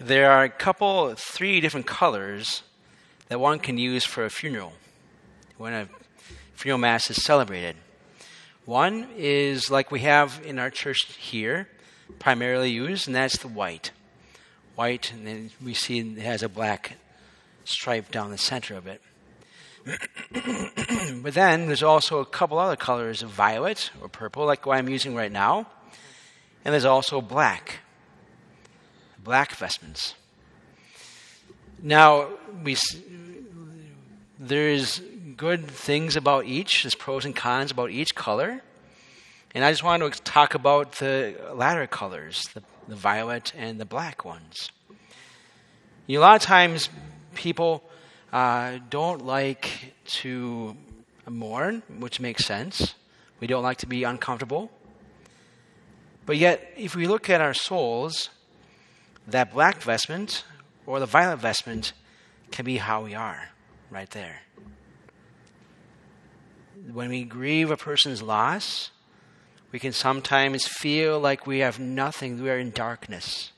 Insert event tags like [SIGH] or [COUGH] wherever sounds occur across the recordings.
There are a couple, three different colors that one can use for a funeral when a funeral mass is celebrated. One is like we have in our church here, primarily used, and that's the white. White, and then we see it has a black stripe down the center of it. [CLEARS THROAT] but then there's also a couple other colors of violet or purple, like what I'm using right now. And there's also black black vestments. Now, we, there's good things about each, there's pros and cons about each color. And I just wanted to talk about the latter colors, the, the violet and the black ones. You know, a lot of times people uh, don't like to mourn, which makes sense. We don't like to be uncomfortable. But yet, if we look at our souls, that black vestment or the violet vestment can be how we are, right there. When we grieve a person's loss, we can sometimes feel like we have nothing, we are in darkness.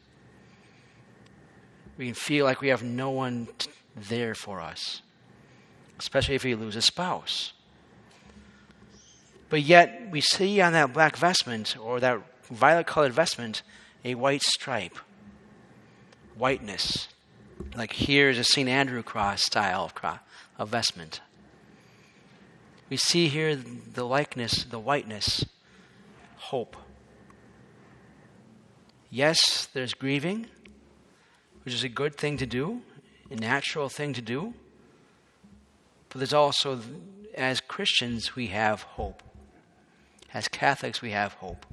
We can feel like we have no one t- there for us, especially if we lose a spouse. But yet, we see on that black vestment or that violet colored vestment a white stripe whiteness. Like here is a St. Andrew cross style of, cross, of vestment. We see here the likeness, the whiteness, hope. Yes, there's grieving, which is a good thing to do, a natural thing to do. But there's also, as Christians, we have hope. As Catholics, we have hope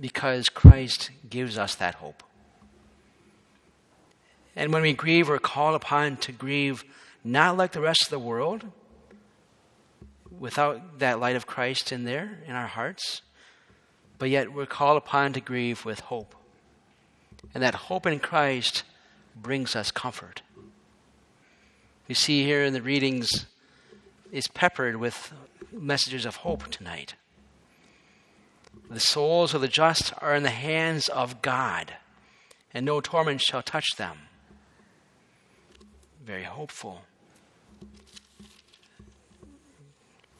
because Christ gives us that hope. And when we grieve, we're called upon to grieve not like the rest of the world, without that light of Christ in there in our hearts, but yet we're called upon to grieve with hope. And that hope in Christ brings us comfort. We see here in the readings is peppered with messages of hope tonight. The souls of the just are in the hands of God, and no torment shall touch them. Very hopeful.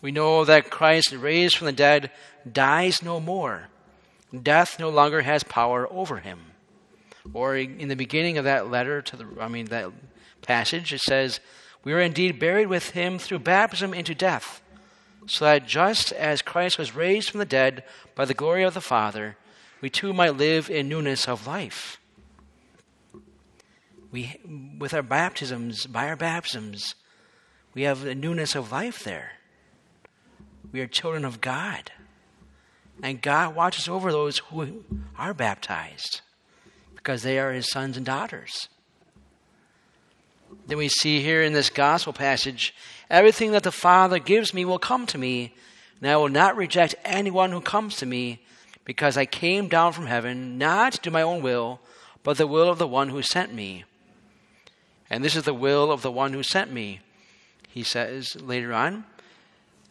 We know that Christ, raised from the dead, dies no more. Death no longer has power over him. Or in the beginning of that letter to the, I mean, that passage, it says, We are indeed buried with him through baptism into death so that just as Christ was raised from the dead by the glory of the Father, we too might live in newness of life. We, with our baptisms, by our baptisms, we have a newness of life there. We are children of God. And God watches over those who are baptized because they are his sons and daughters. Then we see here in this gospel passage everything that the Father gives me will come to me, and I will not reject anyone who comes to me, because I came down from heaven not to do my own will, but the will of the one who sent me. And this is the will of the one who sent me, he says later on,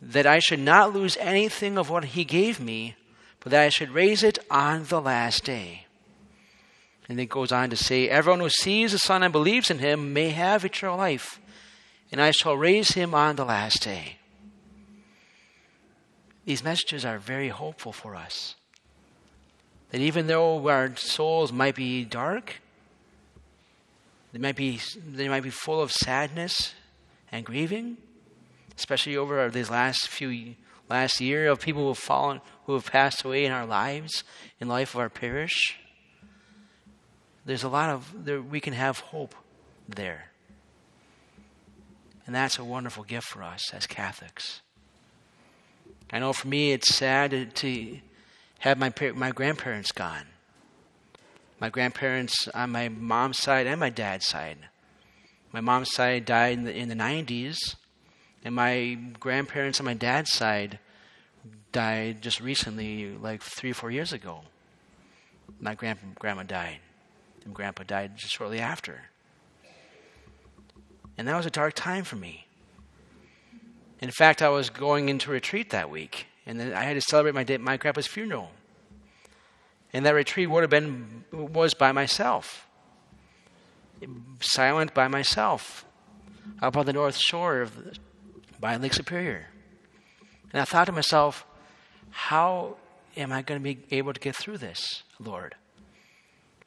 that I should not lose anything of what he gave me, but that I should raise it on the last day. And it goes on to say, Everyone who sees the Son and believes in him may have eternal life, and I shall raise him on the last day. These messages are very hopeful for us. That even though our souls might be dark, they might be, they might be full of sadness and grieving, especially over these last few last year of people who have fallen, who have passed away in our lives, in life of our parish there's a lot of, there, we can have hope there. And that's a wonderful gift for us as Catholics. I know for me it's sad to, to have my, my grandparents gone. My grandparents on my mom's side and my dad's side. My mom's side died in the, in the 90s, and my grandparents on my dad's side died just recently, like three or four years ago. My grand, grandma died and Grandpa died just shortly after. And that was a dark time for me. In fact, I was going into retreat that week, and I had to celebrate my, my grandpa's funeral. And that retreat would have been was by myself, silent by myself, up on the north shore of by Lake Superior. And I thought to myself, how am I going to be able to get through this, Lord?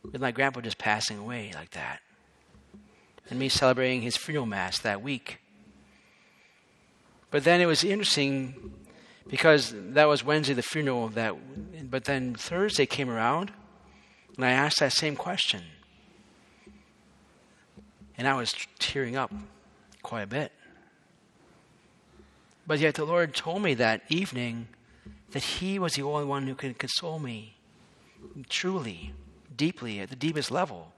With my grandpa just passing away like that, and me celebrating his funeral mass that week. But then it was interesting because that was Wednesday, the funeral that. But then Thursday came around, and I asked that same question. And I was tearing up quite a bit. But yet the Lord told me that evening that He was the only one who could console me truly, deeply, at the deepest level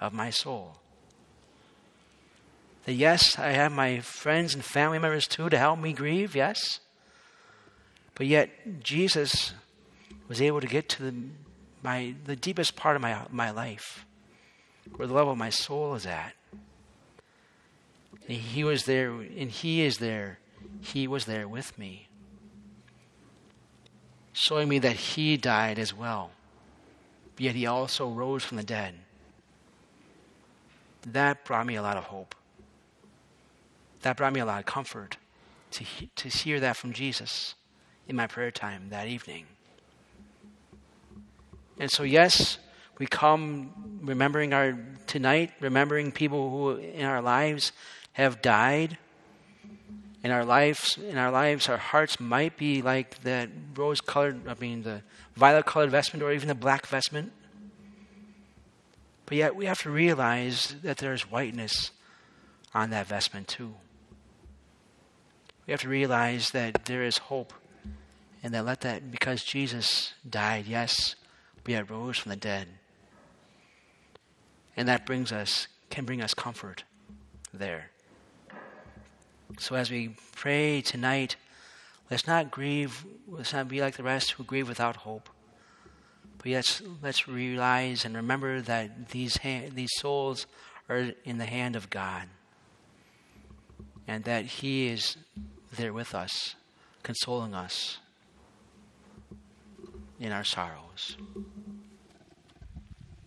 of my soul. That yes, I have my friends and family members too to help me grieve, yes. But yet, Jesus was able to get to the, my, the deepest part of my, my life, where the level of my soul is at. And he was there, and He is there. He was there with me, showing me that He died as well, yet He also rose from the dead. That brought me a lot of hope. That brought me a lot of comfort to, to hear that from Jesus in my prayer time that evening. And so, yes, we come remembering our tonight, remembering people who in our lives have died. In our lives, in our lives, our hearts might be like that rose-colored, I mean, the violet-colored vestment, or even the black vestment. But yet, we have to realize that there's whiteness on that vestment too. We have to realize that there is hope and that let that, because Jesus died, yes, we had rose from the dead. And that brings us, can bring us comfort there. So as we pray tonight, let's not grieve, let's not be like the rest who grieve without hope. But yes, let's realize and remember that these, these souls are in the hand of God. And that He is there with us, consoling us in our sorrows.